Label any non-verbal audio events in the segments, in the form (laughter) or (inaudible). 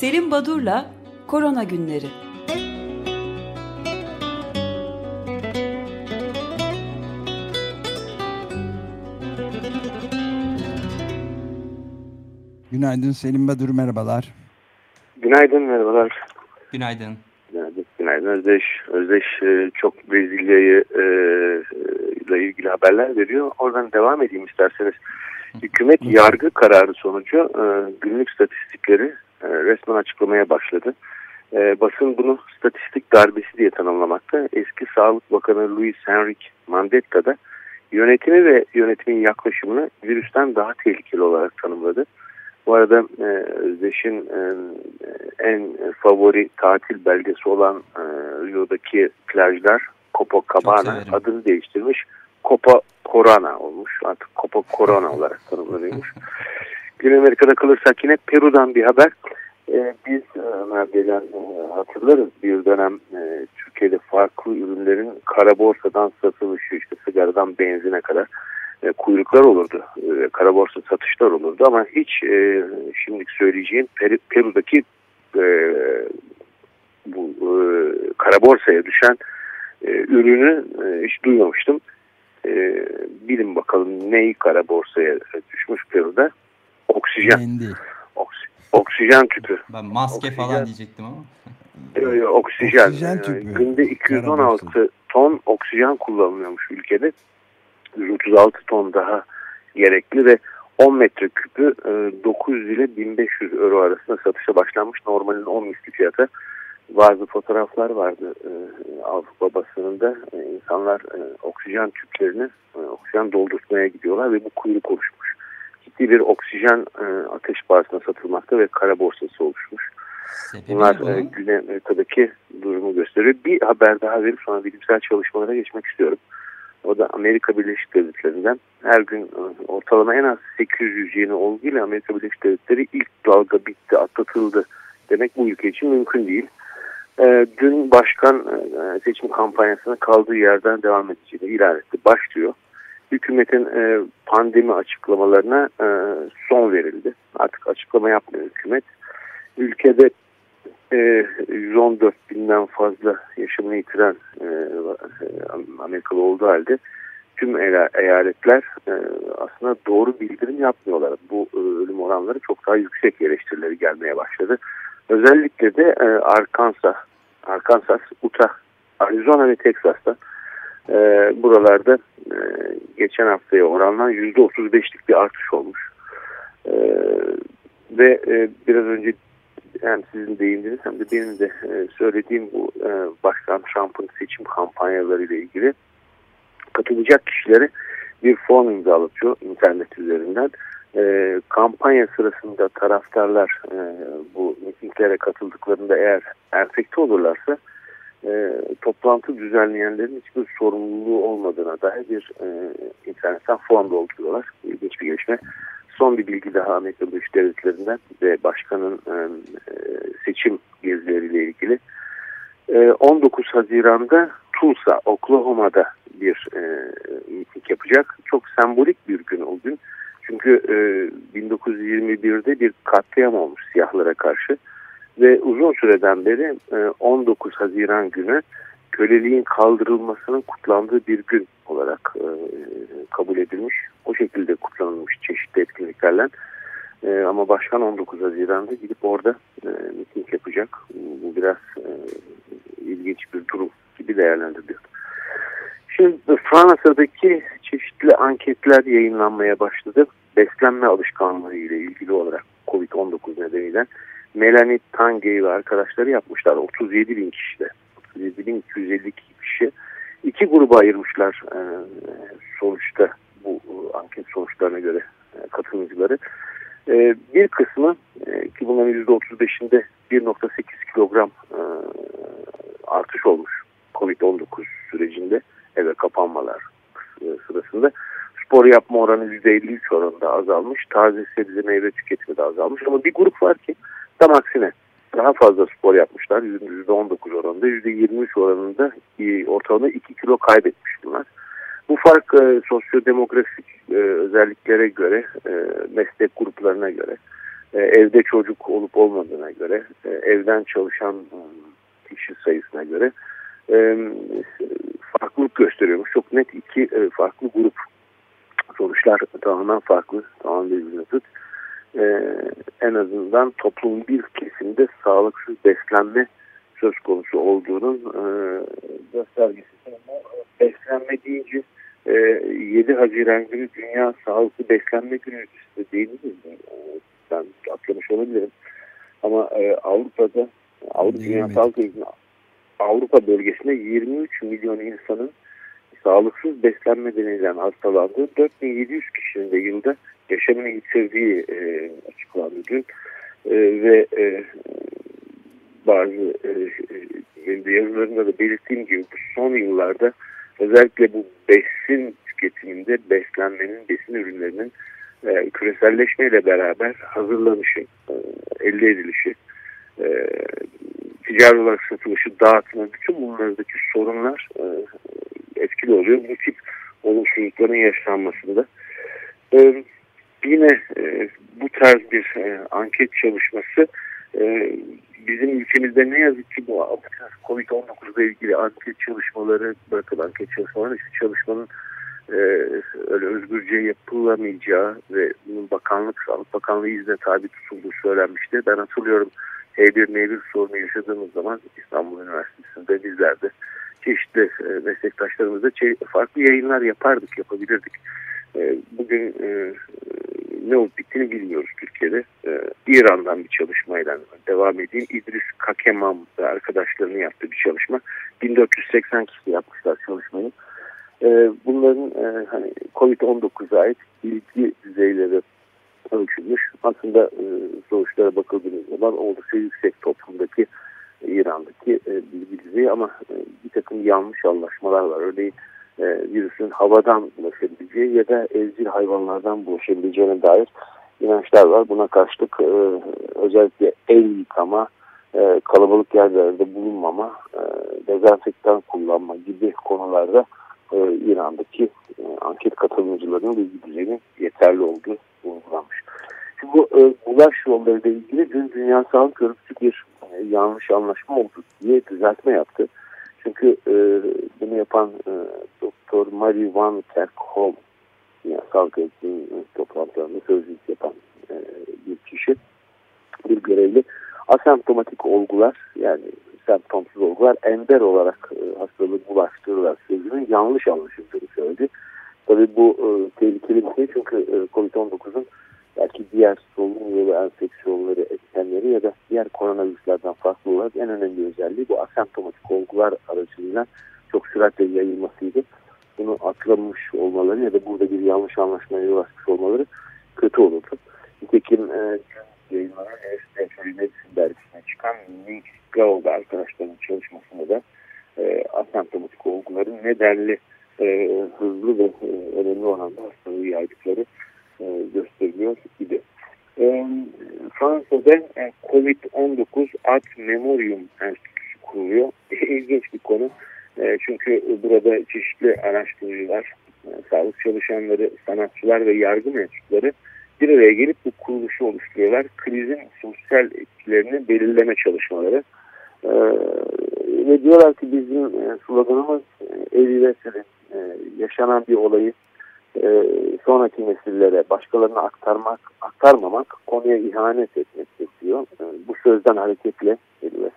Selim Badur'la Korona Günleri. Günaydın Selim Badur, merhabalar. Günaydın, merhabalar. Günaydın. Günaydın, günaydın Özdeş. Özdeş e, çok Brezilya'yı e, ile ilgili haberler veriyor. Oradan devam edeyim isterseniz. Hükümet yargı kararı sonucu e, günlük statistikleri resmen açıklamaya başladı. Basın bunu statistik darbesi diye tanımlamakta. Eski Sağlık Bakanı Luis Henrique Mandetta da yönetimi ve yönetimin yaklaşımını virüsten daha tehlikeli olarak tanımladı. Bu arada e, Özdeş'in e, en favori tatil belgesi olan e, Rio'daki plajlar Copacabana adını değiştirmiş. Copa Corona olmuş. Artık Copa Corona (laughs) olarak tanımlanıyormuş. Güney Amerika'da kalırsak yine Peru'dan bir haber. Ee, biz Merve'den e, hatırlarız bir dönem e, Türkiye'de farklı ürünlerin kara borsadan satılışı işte sigaradan benzine kadar e, kuyruklar olurdu. E, kara borsa satışlar olurdu ama hiç e, şimdiki söyleyeceğim Peru, Peru'daki e, bu e, kara borsaya düşen e, ürünü e, hiç duymamıştım. E, bilin bakalım neyi kara borsaya düşmüş Peru'da? Oksijen. Oks, oksijen tüpü. Ben maske oksijen. falan diyecektim ama. E, oksijen. oksijen tüpü. Günde 216 ton oksijen kullanılıyormuş ülkede. 136 ton daha gerekli ve 10 metreküpü 900 e, ile 1500 euro arasında satışa başlanmış. Normalin 10 misli fiyatı. Bazı fotoğraflar vardı e, Avrupa basınında. E, insanlar oksijen tüplerini oksijen doldurtmaya gidiyorlar ve bu kuyruk oluşmuş. Ciddi bir oksijen ateş pahasına satılmakta ve kara borsası oluşmuş. Bunlar Güney Amerika'daki durumu gösteriyor. Bir haber daha verip sonra bilimsel çalışmalara geçmek istiyorum. O da Amerika Birleşik Devletleri'nden. Her gün e, ortalama en az 800 yeni olguyla Amerika Birleşik Devletleri ilk dalga bitti, atlatıldı demek bu ülke için mümkün değil. E, dün başkan e, seçim kampanyasına kaldığı yerden devam edeceğini ilan etti. Başlıyor. Hükümetin pandemi açıklamalarına son verildi. Artık açıklama yapmıyor hükümet. Ülkede 114 binden fazla yaşamını yitiren e, Amerikalı olduğu halde tüm eyaletler e, aslında doğru bildirim yapmıyorlar. Bu e, ölüm oranları çok daha yüksek eleştirileri gelmeye başladı. Özellikle de e, Arkansas, Arkansas, Utah, Arizona ve Texas'ta e, buralarda e, geçen haftaya oranla %35'lik bir artış olmuş. E, ve e, biraz önce hem sizin değindiniz hem de benim de e, söylediğim bu e, Başkan Trump'ın seçim kampanyaları ile ilgili katılacak kişilere bir form imzalatıyor internet üzerinden. E, kampanya sırasında taraftarlar e, bu mitinglere katıldıklarında eğer enfekte olurlarsa e, toplantı düzenleyenlerin hiçbir sorumluluğu olmadığına dair bir e, internetten form dolduruyorlar. İlginç bir gelişme. Son bir bilgi daha Amerika Birleşik Devletleri'nden ve başkanın e, seçim gezileriyle ilgili. E, 19 Haziran'da Tulsa, Oklahoma'da bir e, miting yapacak. Çok sembolik bir gün o gün. Çünkü e, 1921'de bir katliam olmuş siyahlara karşı. Ve uzun süreden beri e, 19 Haziran günü köleliğin kaldırılmasının kutlandığı bir gün olarak e, kabul edilmiş. O şekilde kutlanılmış çeşitli etkinliklerle. E, ama başkan 19 Haziran'da gidip orada e, miting yapacak. Bu biraz e, ilginç bir durum gibi değerlendiriliyor. Şimdi Fransa'daki çeşitli anketler yayınlanmaya başladı. Beslenme alışkanlığı ile ilgili olarak COVID-19 nedeniyle Melanie Tanguy ve arkadaşları yapmışlar. 37 bin kişide. 37 bin 252 kişi. iki gruba ayırmışlar e, sonuçta bu anket sonuçlarına göre e, katılımcıları. E, bir kısmı e, ki bunların %35'inde 1.8 kilogram e, artış olmuş COVID-19 sürecinde eve kapanmalar e, sırasında. Spor yapma oranı %53 oranında azalmış. Taze sebze meyve tüketimi de azalmış. Ama bir grup var ki tam aksine daha fazla spor yapmışlar. %19 oranında, %23 oranında ortalama 2 kilo kaybetmiş bunlar. Bu fark e, sosyodemografik e, özelliklere göre, e, meslek gruplarına göre e, evde çocuk olup olmadığına göre, e, evden çalışan e, kişi sayısına göre e, farklılık gösteriyormuş. Çok net iki e, farklı grup. Sonuçlar tamamen farklı, tamamen birbirine zıt. E, en azından toplumun bir kesimde sağlıksız beslenme söz konusu olduğunun e, göstergesi. Beslenme deyince e, 7 Haziran günü Dünya Sağlıklı Beslenme Günü değil mi? Ben atlamış olabilirim. Ama e, Avrupa'da Avrupa Dünya Sağlık Avrupa bölgesinde 23 milyon insanın sağlıksız beslenme denilen hastalandığı 4700 kişinin de yılda yaşamını yitirdiği e, açıklandı dün. E, ve e, bazı e, e, yazılarında da belirttiğim gibi bu son yıllarda özellikle bu besin tüketiminde beslenmenin, besin ürünlerinin e, küreselleşmeyle beraber hazırlanışı, e, elde edilişi, e, ticari olarak satılışı, dağıtımı, bütün bunlardaki sorunlar e, etkili oluyor. Bu tip olumsuzlukların yaşanmasında. E, yine e, bu tarz bir e, anket çalışması e, bizim ülkemizde ne yazık ki bu COVID-19 ile ilgili anket çalışmaları bırakın anket çalışmaları işte çalışmanın e, öyle özgürce yapılamayacağı ve bunun bakanlık, Sağlık Bakanlığı izne tabi tutulduğu söylenmişti. Ben hatırlıyorum H1 N1 sorunu yaşadığımız zaman İstanbul Üniversitesi'nde bizler de çeşitli e, meslektaşlarımızla farklı yayınlar yapardık, yapabilirdik. E, bugün e, ne olup bittiğini bilmiyoruz Türkiye'de. E, İran'dan bir çalışmayla devam edeyim. İdris Kakemam ve arkadaşlarının yaptığı bir çalışma. 1480 kişi yapmışlar çalışmayı. E, bunların hani COVID-19'a ait bilgi düzeyleri ölçülmüş. Aslında sonuçlara bakıldığınız zaman oldukça yüksek toplumdaki İran'daki e, bilgi düzeyi ama e, bir takım yanlış anlaşmalar var. Örneğin e, virüsün havadan bulaşabileceği ya da evcil hayvanlardan bulaşabileceğine dair inançlar var. Buna karşılık e, özellikle el yıkama, kalabalık yerlerde bulunmama, e, dezenfektan kullanma gibi konularda İran'daki anket katılımcılarının bilgi düzeyinin yeterli olduğu vurgulanmış. Şimdi bu e, bulaş yolları ile ilgili dün Dünya Sağlık Örgütü bir yanlış anlaşma oldu diye düzeltme yaptı. Çünkü e, bunu yapan e, Doktor Mary Van Kerkholm Dünya Sağlık Örgütü'nün toplantılarında sözcülük yapan e, bir kişi, bir görevli asemptomatik olgular yani semptomsuz olgular ender olarak e, hastalığı bulaştırırlar sözünün yanlış anlaşıldığını söyledi. Tabii bu e, tehlikeli bir şey çünkü e, COVID-19'un belki diğer solunum yolu enfeksiyonları etkenleri ya da diğer koronavirüslerden farklı olarak en önemli özelliği bu asemptomatik olgular aracılığıyla çok süratle yayılmasıydı. Bunu atlamış olmaları ya da burada bir yanlış anlaşmaya yol açmış olmaları kötü olurdu. Nitekim e, yayınlanan Respiratory Medicine dergisine çıkan Nick Gold arkadaşlarının çalışmasında da e, asemptomatik olguların nedenli e, hızlı ve e, önemli oranda hastalığı yaydıkları. Fransa'da e, COVID-19 Ad Memorium Enstitüsü kuruluyor. (laughs) İlginç bir konu. E, çünkü burada çeşitli araştırıcılar, e, sağlık çalışanları, sanatçılar ve yargı mensupları bir araya gelip bu kuruluşu oluşturuyorlar. Krizin sosyal etkilerini belirleme çalışmaları. E, ve diyorlar ki bizim sloganımız e, evi e, yaşanan bir olayı e, sonraki nesillere başkalarına aktarmak, aktarmamak konuya ihanet etmek diyor. E, bu sözden hareketle Evi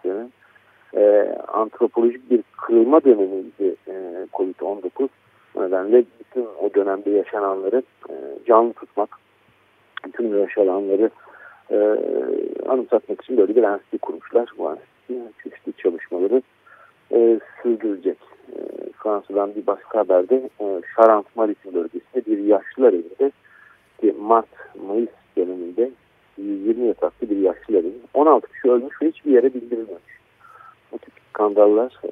e, antropolojik bir kırılma dönemiydi e, COVID-19. O nedenle bütün o dönemde yaşananları e, canlı tutmak, bütün yaşananları e, anımsatmak için böyle bir enstitü kurmuşlar. Bu enstitü çeşitli çalışmaları e, sürdürecek. E, Fransa'dan bir başka haberde e, Charente Maritim bölgesinde bir yaşlılar evinde ki Mart-Mayıs döneminde 120 yataklı bir yaşlılar evi. 16 kişi ölmüş ve hiçbir yere bildirilmemiş. Bu tip skandallar e,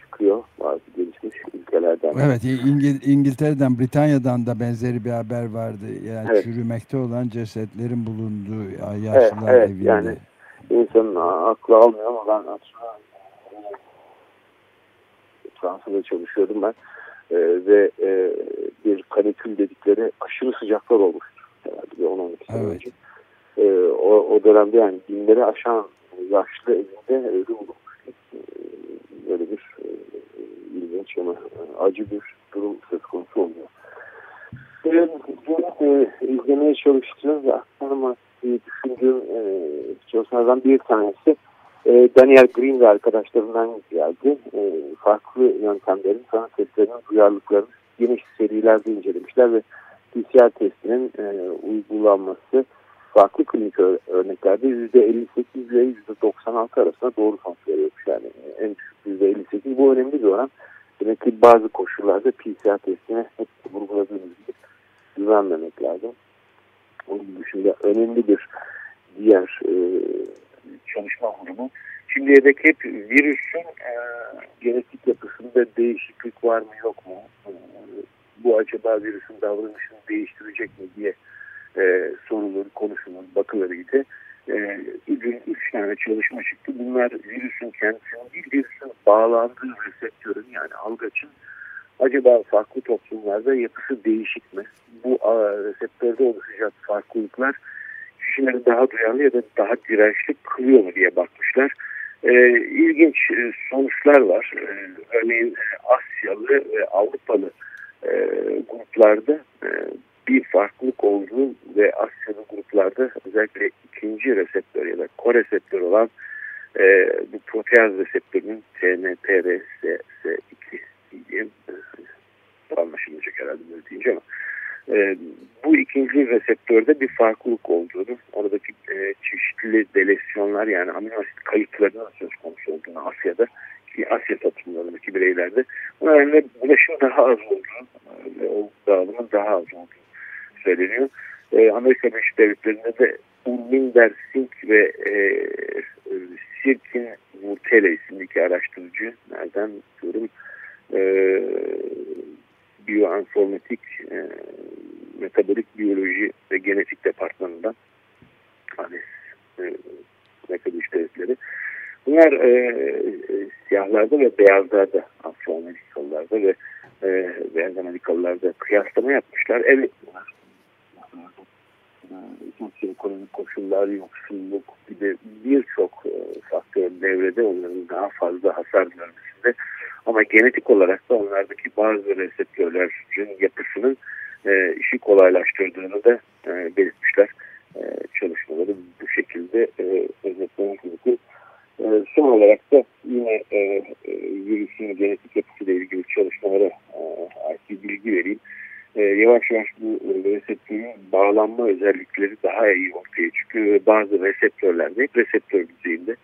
çıkıyor bazı gelişmiş ülkelerden. Evet İngil İngiltere'den Britanya'dan da benzeri bir haber vardı. Yani evet. çürümekte olan cesetlerin bulunduğu yaşlılar evet, evet, evinde. Yani insanın aklı almıyor ama ben Fransa'da çalışıyordum ben. E, ve e, bir kanikül dedikleri aşırı sıcaklar olmuştu herhalde bir 10-12 sene evet. önce. e, o, o dönemde yani binleri aşan yaşlı evinde ölü bulunmuş. E, böyle bir e, ilginç ama acı bir durum söz konusu oluyor. E, bunu e, izlemeye çalıştığım ve aktarmak düşündüğüm e, çalışmalardan bir tanesi e, Daniel Green ve arkadaşlarından geldi. E, farklı yöntemlerin sanat seslerinin duyarlılıklarını geniş serilerde incelemişler ve PCR testinin e, uygulanması farklı klinik örneklerde %58 ile %96 arasında doğru sonuç veriyormuş. Yani en düşük %58 bu önemli bir oran. Demek ki bazı koşullarda PCR testine hep vurguladığımız gibi güvenmemek lazım. Onun dışında önemli bir diğer e, çalışma grubu. Şimdiye dek hep virüsün e, genetik yapısında değişiklik var mı yok mu? E, bu acaba virüsün davranışını değiştirecek mi diye e, soruları konuşulur, bakılarıydı. E, üç tane çalışma çıktı. Bunlar virüsün kendisinin değil, virüsün bağlandığı reseptörün yani algaçın acaba farklı toplumlarda yapısı değişik mi? Bu reseptörde oluşacak farklılıklar kişileri daha duyarlı ya da daha dirençli kılıyor mu diye bakmışlar. E, ilginç e, sonuçlar var. E, örneğin e, Asyalı ve Avrupalı e, gruplarda e, bir farklılık olduğu ve Asyalı gruplarda özellikle ikinci reseptör ya da koreseptör olan e, bu proteaz reseptörünün TNPRS2 diye anlaşılmayacak herhalde böyle deyince ama e, bu ikinci reseptörde bir farklılık olduğunu, oradaki e, çeşitli delesyonlar yani amino asit kayıtlarının söz konusu olduğunu Asya'da ki Asya toplumlarındaki bireylerde bu nedenle bulaşım daha az olduğunu ve o dağılımın daha az olduğunu söyleniyor. E, Amerika Birleşik Devletleri'nde de Ulminder Sink ve e, Sirkin Vurtele isimli iki araştırıcı nereden diyorum e, bioinformatik e, metabolik biyoloji ve genetik departmanından hani e, Amerika Birleşik Devletleri bunlar e, e, siyahlarda ve beyazlarda Afro-Amerikalılarda ve e, beyaz Amerikalılarda kıyaslama yapmışlar. Evet bunlar sosyoekonomik koşullar, yoksulluk gibi birçok e, faktör devrede onların daha fazla hasar görmesinde ama genetik olarak da onlardaki bazı reseptörlerin yapısının e, işi kolaylaştırdığını da e, belirtmişler. E, çalışmaları bu şekilde e, özetlemek mümkün. E, son olarak da yine e, e, virüsün genetik yapısıyla ilgili çalışmalara e, ait bir bilgi vereyim. E, yavaş yavaş bu reseptörün bağlanma özellikleri daha iyi ortaya çıkıyor bazı reseptörlerde, reseptör düzeyinde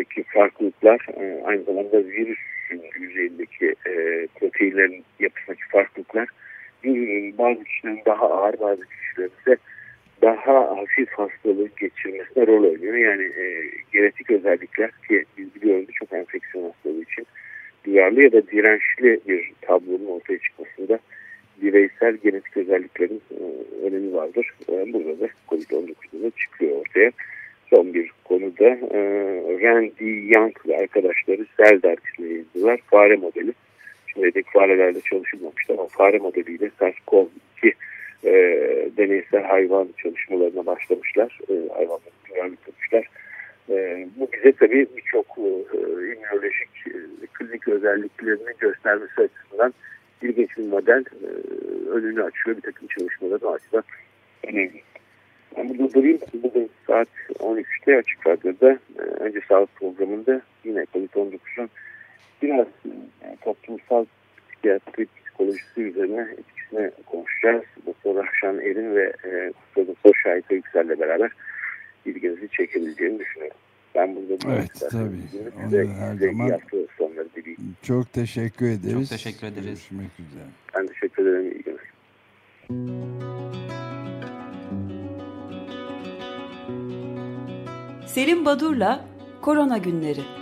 ki farklılıklar e, aynı zamanda virüsün yüzeyindeki e, proteinlerin yapısındaki farklılıklar bazı kişilerin daha ağır bazı kişilerin ise daha hafif hastalığı geçirmesine rol oynuyor. Yani e, genetik özellikler ki biz biliyoruz çok enfeksiyon hastalığı için duyarlı ya da dirençli bir tablonun ortaya çıkmasında bireysel genetik özelliklerin e, önemi vardır. E, burada da COVID-19'da çıkıyor ortaya. Son bir konuda e, Randy Young ve arkadaşları Cell dergisine yazdılar. Fare modeli Şimdilik farelerde çalışılmamıştı ama fare modeliyle SARS-CoV-2 e, deneysel hayvan çalışmalarına başlamışlar. E, hayvanları duyarlı E, bu bize tabii birçok e, immünolojik e, klinik özelliklerini göstermesi açısından ilginç bir model e, önünü açıyor. Bir takım çalışmaları açıdan önemli. Ben burada durayım. Bugün saat 13'te Açık Radyo'da e, önce sağlık programında yine COVID-19'un biraz yani toplumsal psikiyatri psikolojisi üzerine etkisine konuşacağız. Doktor Rahşan Erin ve e, Doktor Şahit Yüksel'le beraber ilginizi çekebileceğini düşünüyorum. Ben burada evet, tabii. Size, her size zaman sonları dileyim. Çok teşekkür ederiz. Çok teşekkür ederiz. Görüşmek üzere. Ben teşekkür ederim. İyi günler. Selim Badur'la Korona Günleri